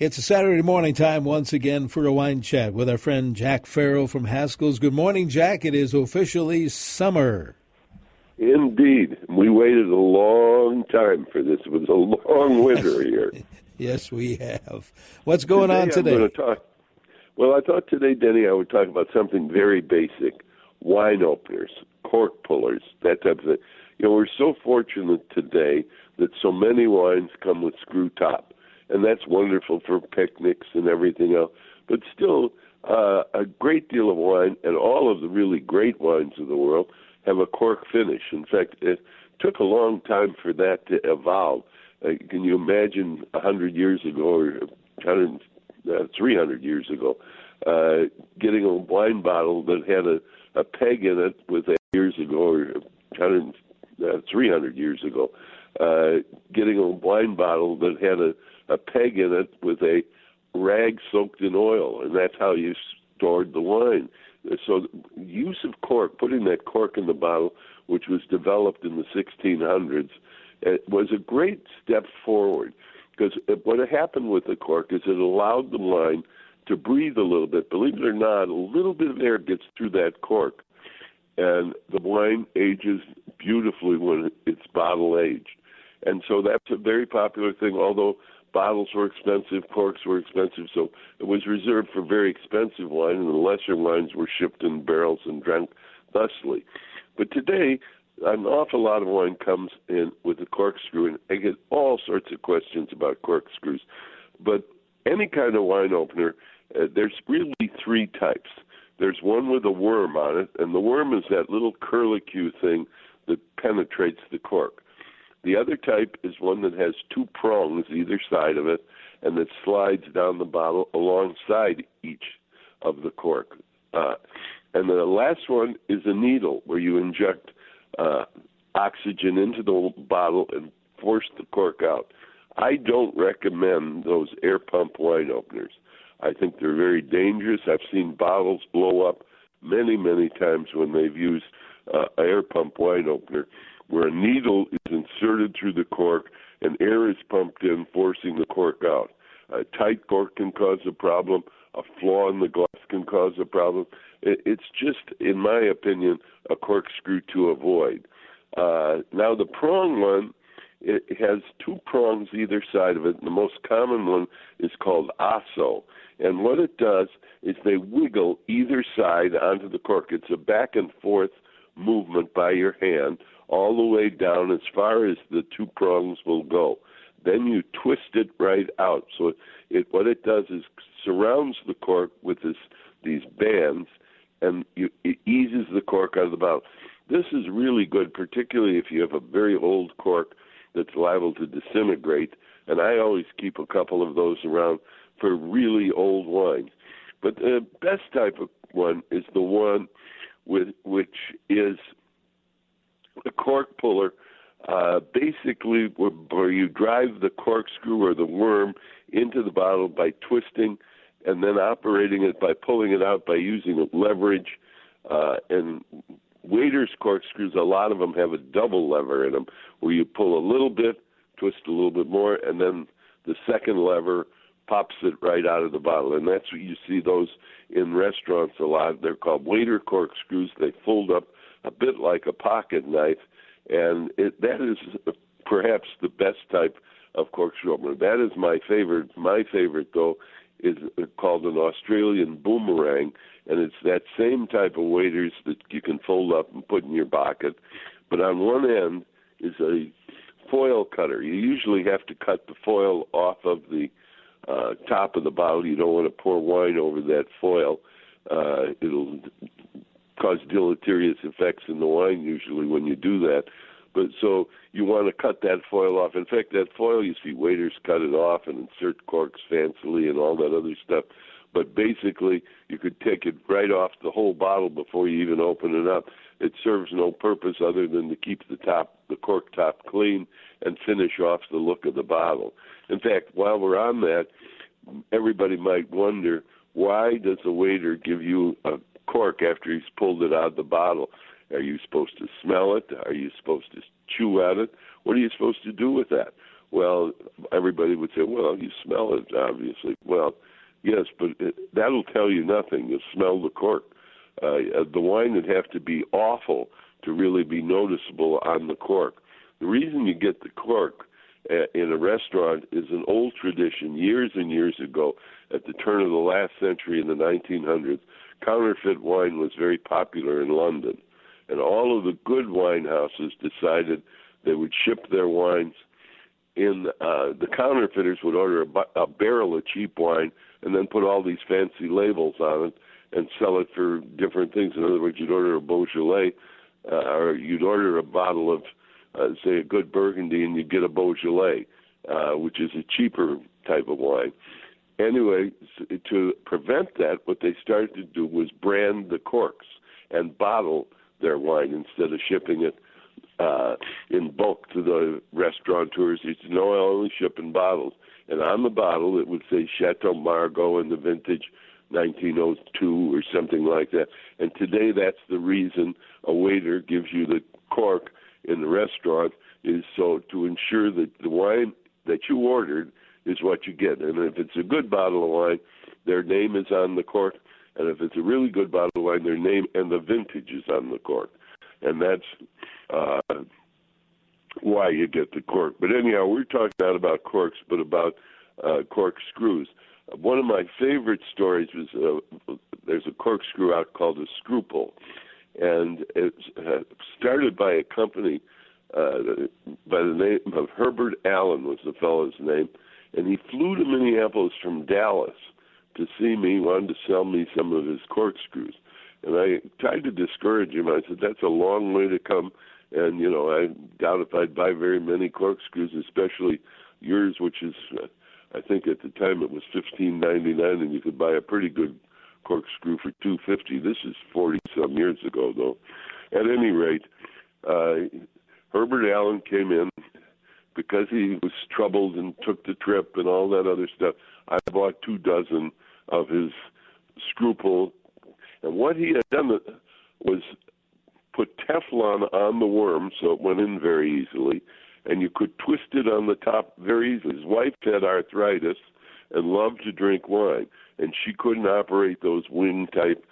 It's a Saturday morning time once again for a wine chat with our friend Jack Farrell from Haskell's. Good morning, Jack. It is officially summer. Indeed. We waited a long time for this. It was a long winter here. yes, we have. What's going today on today? To talk, well, I thought today, Denny, I would talk about something very basic wine openers, cork pullers, that type of thing. You know, we're so fortunate today that so many wines come with screw top and that's wonderful for picnics and everything else. But still, uh, a great deal of wine and all of the really great wines of the world have a cork finish. In fact, it took a long time for that to evolve. Uh, can you imagine a hundred years ago or 100, uh, 300 years ago, uh, getting a wine bottle that had a, a peg in it with a years ago or 100, uh, 300 years ago, uh, getting a wine bottle that had a a peg in it with a rag soaked in oil, and that's how you stored the wine. So, use of cork, putting that cork in the bottle, which was developed in the 1600s, it eh, was a great step forward because what happened with the cork is it allowed the wine to breathe a little bit. Believe it or not, a little bit of air gets through that cork, and the wine ages beautifully when it's bottle aged. And so that's a very popular thing, although bottles were expensive, corks were expensive, so it was reserved for very expensive wine, and the lesser wines were shipped in barrels and drank thusly. But today, an awful lot of wine comes in with a corkscrew, and I get all sorts of questions about corkscrews. But any kind of wine opener, uh, there's really three types. There's one with a worm on it, and the worm is that little curlicue thing that penetrates the cork. The other type is one that has two prongs either side of it and that slides down the bottle alongside each of the cork. Uh, and the last one is a needle where you inject uh, oxygen into the bottle and force the cork out. I don't recommend those air pump wine openers. I think they're very dangerous. I've seen bottles blow up many, many times when they've used uh, air pump wine opener where a needle is inserted through the cork and air is pumped in, forcing the cork out. A tight cork can cause a problem. A flaw in the glass can cause a problem. It's just, in my opinion, a corkscrew to avoid. Uh, now, the prong one, it has two prongs either side of it. The most common one is called Ah-So. And what it does is they wiggle either side onto the cork. It's a back and forth movement by your hand all the way down as far as the two prongs will go. Then you twist it right out. So it what it does is surrounds the cork with this these bands, and you, it eases the cork out of the bottle. This is really good, particularly if you have a very old cork that's liable to disintegrate. And I always keep a couple of those around for really old wines. But the best type of one is the one with which is the cork puller, uh, basically where, where you drive the corkscrew or the worm into the bottle by twisting and then operating it by pulling it out by using leverage. Uh, and waiters corkscrews, a lot of them have a double lever in them where you pull a little bit, twist a little bit more, and then the second lever pops it right out of the bottle. And that's what you see those in restaurants a lot. They're called waiter corkscrews. They fold up a bit like a pocket knife, and it, that is perhaps the best type of corkscrew opener. That is my favorite. My favorite, though, is called an Australian boomerang, and it's that same type of waiters that you can fold up and put in your pocket. But on one end is a foil cutter. You usually have to cut the foil off of the uh, top of the bottle. You don't want to pour wine over that foil. Uh, it'll cause deleterious effects in the wine usually when you do that. But so you want to cut that foil off. In fact, that foil you see waiters cut it off and insert corks fancily and all that other stuff. But basically, you could take it right off the whole bottle before you even open it up. It serves no purpose other than to keep the top, the cork top clean and finish off the look of the bottle. In fact, while we're on that, everybody might wonder why does the waiter give you a cork after he's pulled it out of the bottle. Are you supposed to smell it? Are you supposed to chew at it? What are you supposed to do with that? Well, everybody would say, well, you smell it, obviously. Well, yes, but it, that'll tell you nothing. You smell the cork. Uh, the wine would have to be awful to really be noticeable on the cork. The reason you get the cork uh, in a restaurant is an old tradition. Years and years ago, at the turn of the last century in the 1900s, counterfeit wine was very popular in London. And all of the good wine houses decided they would ship their wines in uh, the counterfeiters would order a, a barrel of cheap wine and then put all these fancy labels on it and sell it for different things. In other words, you'd order a Beaujolais, uh, or you'd order a bottle of, uh, say, a good Burgundy, and you'd get a Beaujolais, uh, which is a cheaper type of wine. Anyway, to prevent that, what they started to do was brand the corks and bottle their wine instead of shipping it uh, in bulk to the restaurateurs. Said, "No, I only ship in bottles." And on the bottle, it would say Chateau Margaux and the vintage 1902 or something like that. And today, that's the reason a waiter gives you the cork in the restaurant is so to ensure that the wine that you ordered is what you get. And if it's a good bottle of wine, their name is on the cork. And if it's a really good bottle of wine, their name and the vintage is on the cork. And that's uh, why you get the cork. But anyhow, we're talking not about corks, but about uh, cork screws. One of my favorite stories was uh, there's a corkscrew out called a Screwpull, and it's uh, started by a company uh, by the name of Herbert Allen was the fellow's name, and he flew to Minneapolis from Dallas to see me, wanted to sell me some of his corkscrews. And I tried to discourage him. I said, "That's a long way to come and you know I doubt if I'd buy very many corkscrews, especially yours, which is uh, I think at the time it was fifteen ninety nine, and you could buy a pretty good corkscrew for two fifty. This is forty some years ago, though. At any rate, uh, Herbert Allen came in because he was troubled and took the trip and all that other stuff. I bought two dozen of his Screwpull, and what he had done was put Teflon on the worm so it went in very easily, and you could twist it on the top very easily. His wife had arthritis and loved to drink wine, and she couldn't operate those wing type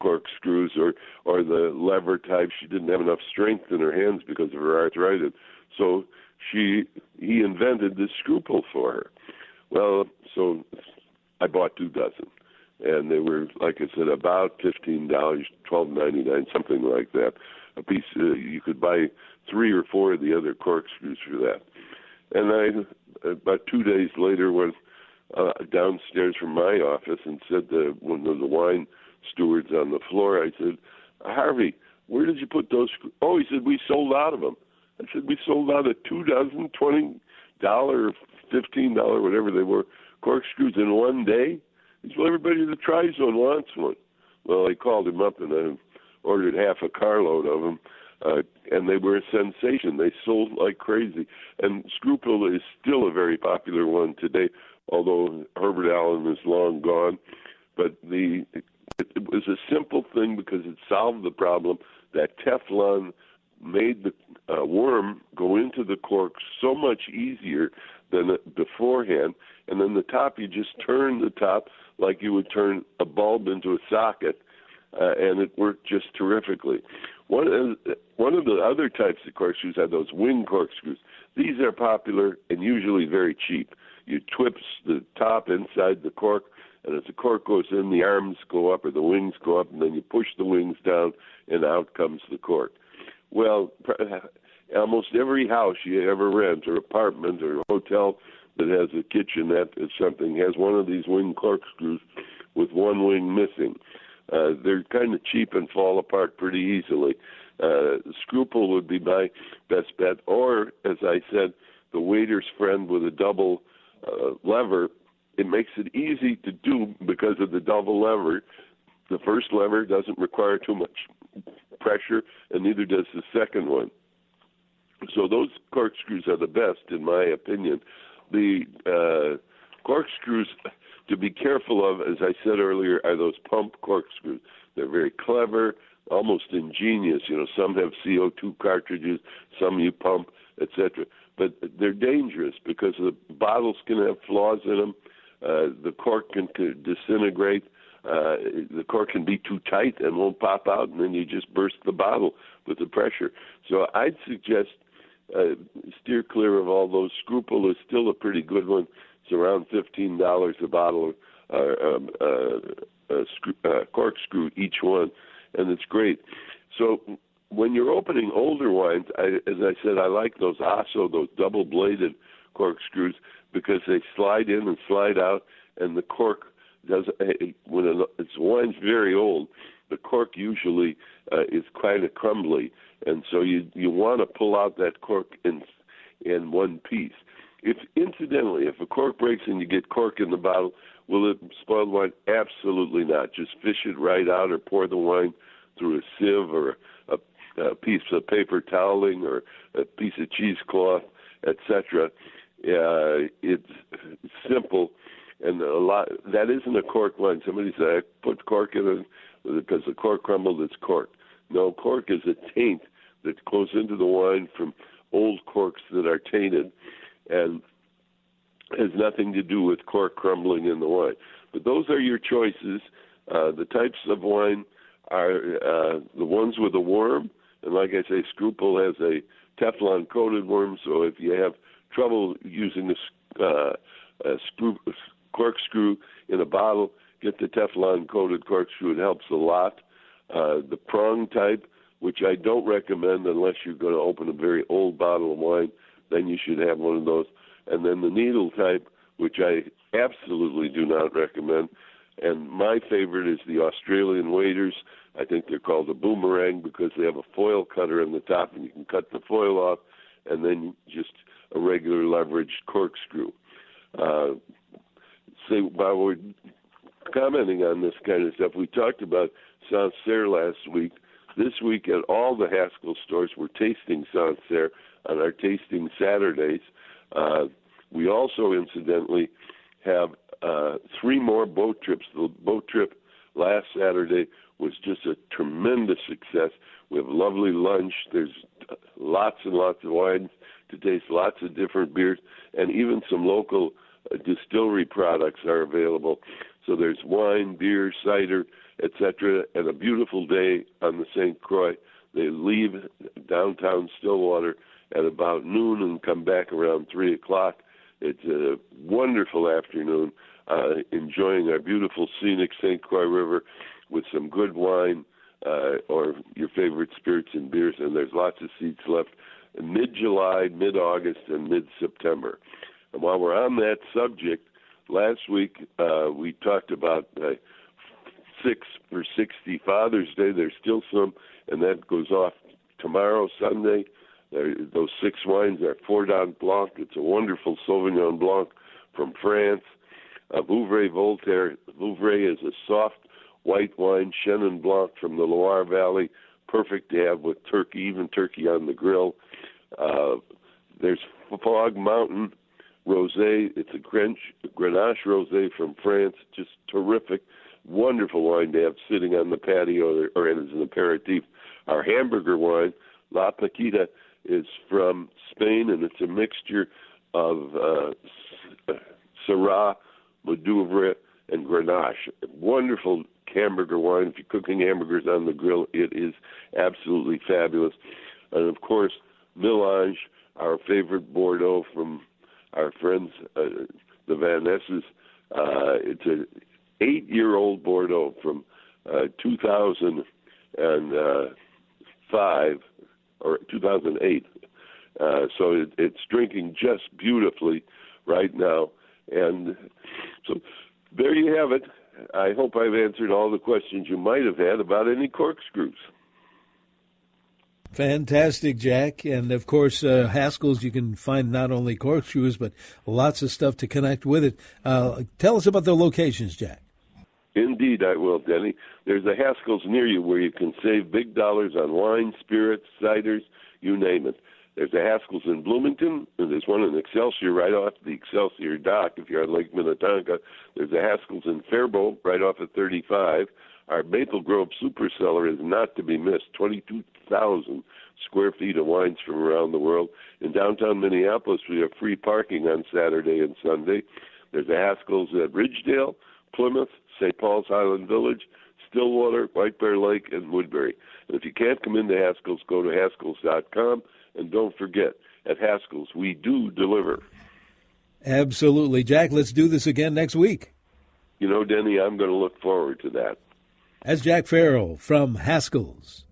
corkscrews or or the lever type. She didn't have enough strength in her hands because of her arthritis. So she he invented this Screwpull for her. Well, so I bought two dozen and they were, like I said, about fifteen dollars, twelve ninety nine, something like that. A piece uh, you could buy three or four of the other corkscrews for that. And I, about two days later, went uh, downstairs from my office and said to one of the wine stewards on the floor, I said, Harvey, where did you put those? Oh, he said we sold out of them. I said we sold out of two dozen, twenty dollar, fifteen dollar, whatever they were, corkscrews in one day. He said, well, everybody that tries one wants one. Well, I called him up and I ordered half a carload of them, uh, and they were a sensation. They sold like crazy. And Screwpull is still a very popular one today, although Herbert Allen is long gone. But the it, it was a simple thing because it solved the problem that Teflon made the uh, worm go into the cork so much easier than beforehand. And then the top, you just turn the top like you would turn a bulb into a socket, uh, and it worked just terrifically. One of, one of the other types of corkscrews have those wing corkscrews. These are popular and usually very cheap. You twist the top inside the cork, and as the cork goes in, the arms go up or the wings go up, and then you push the wings down, and out comes the cork. Well, almost every house you ever rent, or apartment, or hotel that has a kitchenette or something has one of these wing corkscrews with one wing missing. Uh, they're kind of cheap and fall apart pretty easily. Uh, Screwpull would be my best bet, or as I said, the waiter's friend with a double uh, lever. It makes it easy to do because of the double lever. The first lever doesn't require too much pressure, and neither does the second one. So those corkscrews are the best, in my opinion the uh, corkscrews to be careful of, as I said earlier, are those pump corkscrews. They're very clever, almost ingenious. You know, some have CO2 cartridges, some you pump, etc. but they're dangerous because the bottles can have flaws in them. Uh, the cork can, can disintegrate. Uh, the cork can be too tight and won't pop out, and then you just burst the bottle with the pressure. So I'd suggest uh, steer clear of all those. Screwpull is still a pretty good one. It's around fifteen dollars a bottle, uh, um, uh, uh, screw, uh, corkscrew each one, and it's great. So when you're opening older wines, I, as I said, I like those Ah-So, those double-bladed corkscrews because they slide in and slide out, and the cork does. When it's wine's very old, the cork usually uh, is kind of crumbly, and so you you want to pull out that cork in in one piece. If incidentally, if a cork breaks and you get cork in the bottle, will it spoil the wine? Absolutely not. Just fish it right out or pour the wine through a sieve or a, a piece of paper toweling or a piece of cheesecloth, etc. Uh, it's simple and a lot that isn't a cork wine. Somebody said I put cork in it because the cork crumbled. It's cork. No, cork is a taint that goes into the wine from old corks that are tainted, and has nothing to do with cork crumbling in the wine. But those are your choices. Uh, the types of wine are uh, the ones with a worm, and like I say, Screwpull has a Teflon coated worm. So if you have trouble using a, uh, a corkscrew in a bottle, get the Teflon coated corkscrew. It helps a lot. Uh, the prong type, which I don't recommend unless you're going to open a very old bottle of wine, then you should have one of those. And then the needle type, which I absolutely do not recommend. And my favorite is the Australian waders. I think they're called a boomerang because they have a foil cutter in the top, and you can cut the foil off, and then just a regular leveraged corkscrew. Uh, say while we're commenting on this kind of stuff, we talked about Sancerre last week. This week at all the Haskell stores, we're tasting Sancerre on our tasting Saturdays. Uh, we also, incidentally, have uh, three more boat trips. The boat trip last Saturday was just a tremendous success. We have lovely lunch. There's lots and lots of wines to taste, lots of different beers, and even some local distillery products are available. So there's wine, beer, cider, etc., and a beautiful day on the St. Croix. They leave downtown Stillwater at about noon and come back around 3 o'clock. It's a wonderful afternoon, uh, enjoying our beautiful scenic St. Croix River with some good wine uh, or your favorite spirits and beers, and there's lots of seats left mid July, mid August, and mid September. And while we're on that subject, last week uh, we talked about uh, six for 60 Father's Day. There's still some, and that goes off tomorrow, Sunday. There, those six wines are Fortant Blanc. It's a wonderful Sauvignon Blanc from France. Uh, Vouvray Voltaire. Vouvray is a soft white wine, Chenin Blanc from the Loire Valley, perfect to have with turkey, even turkey on the grill. Uh, there's Fog Mountain Rosé. It's a Grenache Rosé from France, just terrific, wonderful wine to have sitting on the patio or, as an aperitif. Our hamburger wine, La Paquita, is from Spain, and it's a mixture of uh, Syrah, Mourvedre, and Grenache. Wonderful hamburger wine. If you're cooking hamburgers on the grill, it is absolutely fabulous. And of course, Millange, our favorite Bordeaux from our friends, uh, the Van Nesses. Uh, it's an eight-year-old Bordeaux from uh, 2005 or 2008. Uh, so it, it's drinking just beautifully right now, and so there you have it. I hope I've answered all the questions you might have had about any corkscrews. Fantastic, Jack. And of course, uh, Haskell's, you can find not only corkscrews, but lots of stuff to connect with it. Uh, tell us about the locations, Jack. Indeed, I will, Denny. There's a Haskell's near you where you can save big dollars on wine, spirits, ciders, you name it. There's a Haskell's in Bloomington, and there's one in Excelsior right off the Excelsior dock if you're on Lake Minnetonka. There's a Haskell's in Faribault right off at 35. Our Maple Grove Super Cellar is not to be missed. 22,000 square feet of wines from around the world. In downtown Minneapolis, we have free parking on Saturday and Sunday. There's a Haskell's at Ridgedale, Plymouth, St. Paul's Highland Village, Stillwater, White Bear Lake, and Woodbury. And if you can't come into Haskell's, go to Haskells.com. And don't forget, at Haskell's, we do deliver. Absolutely. Jack, let's do this again next week. You know, Denny, I'm going to look forward to that. As Jack Farrell from Haskell's.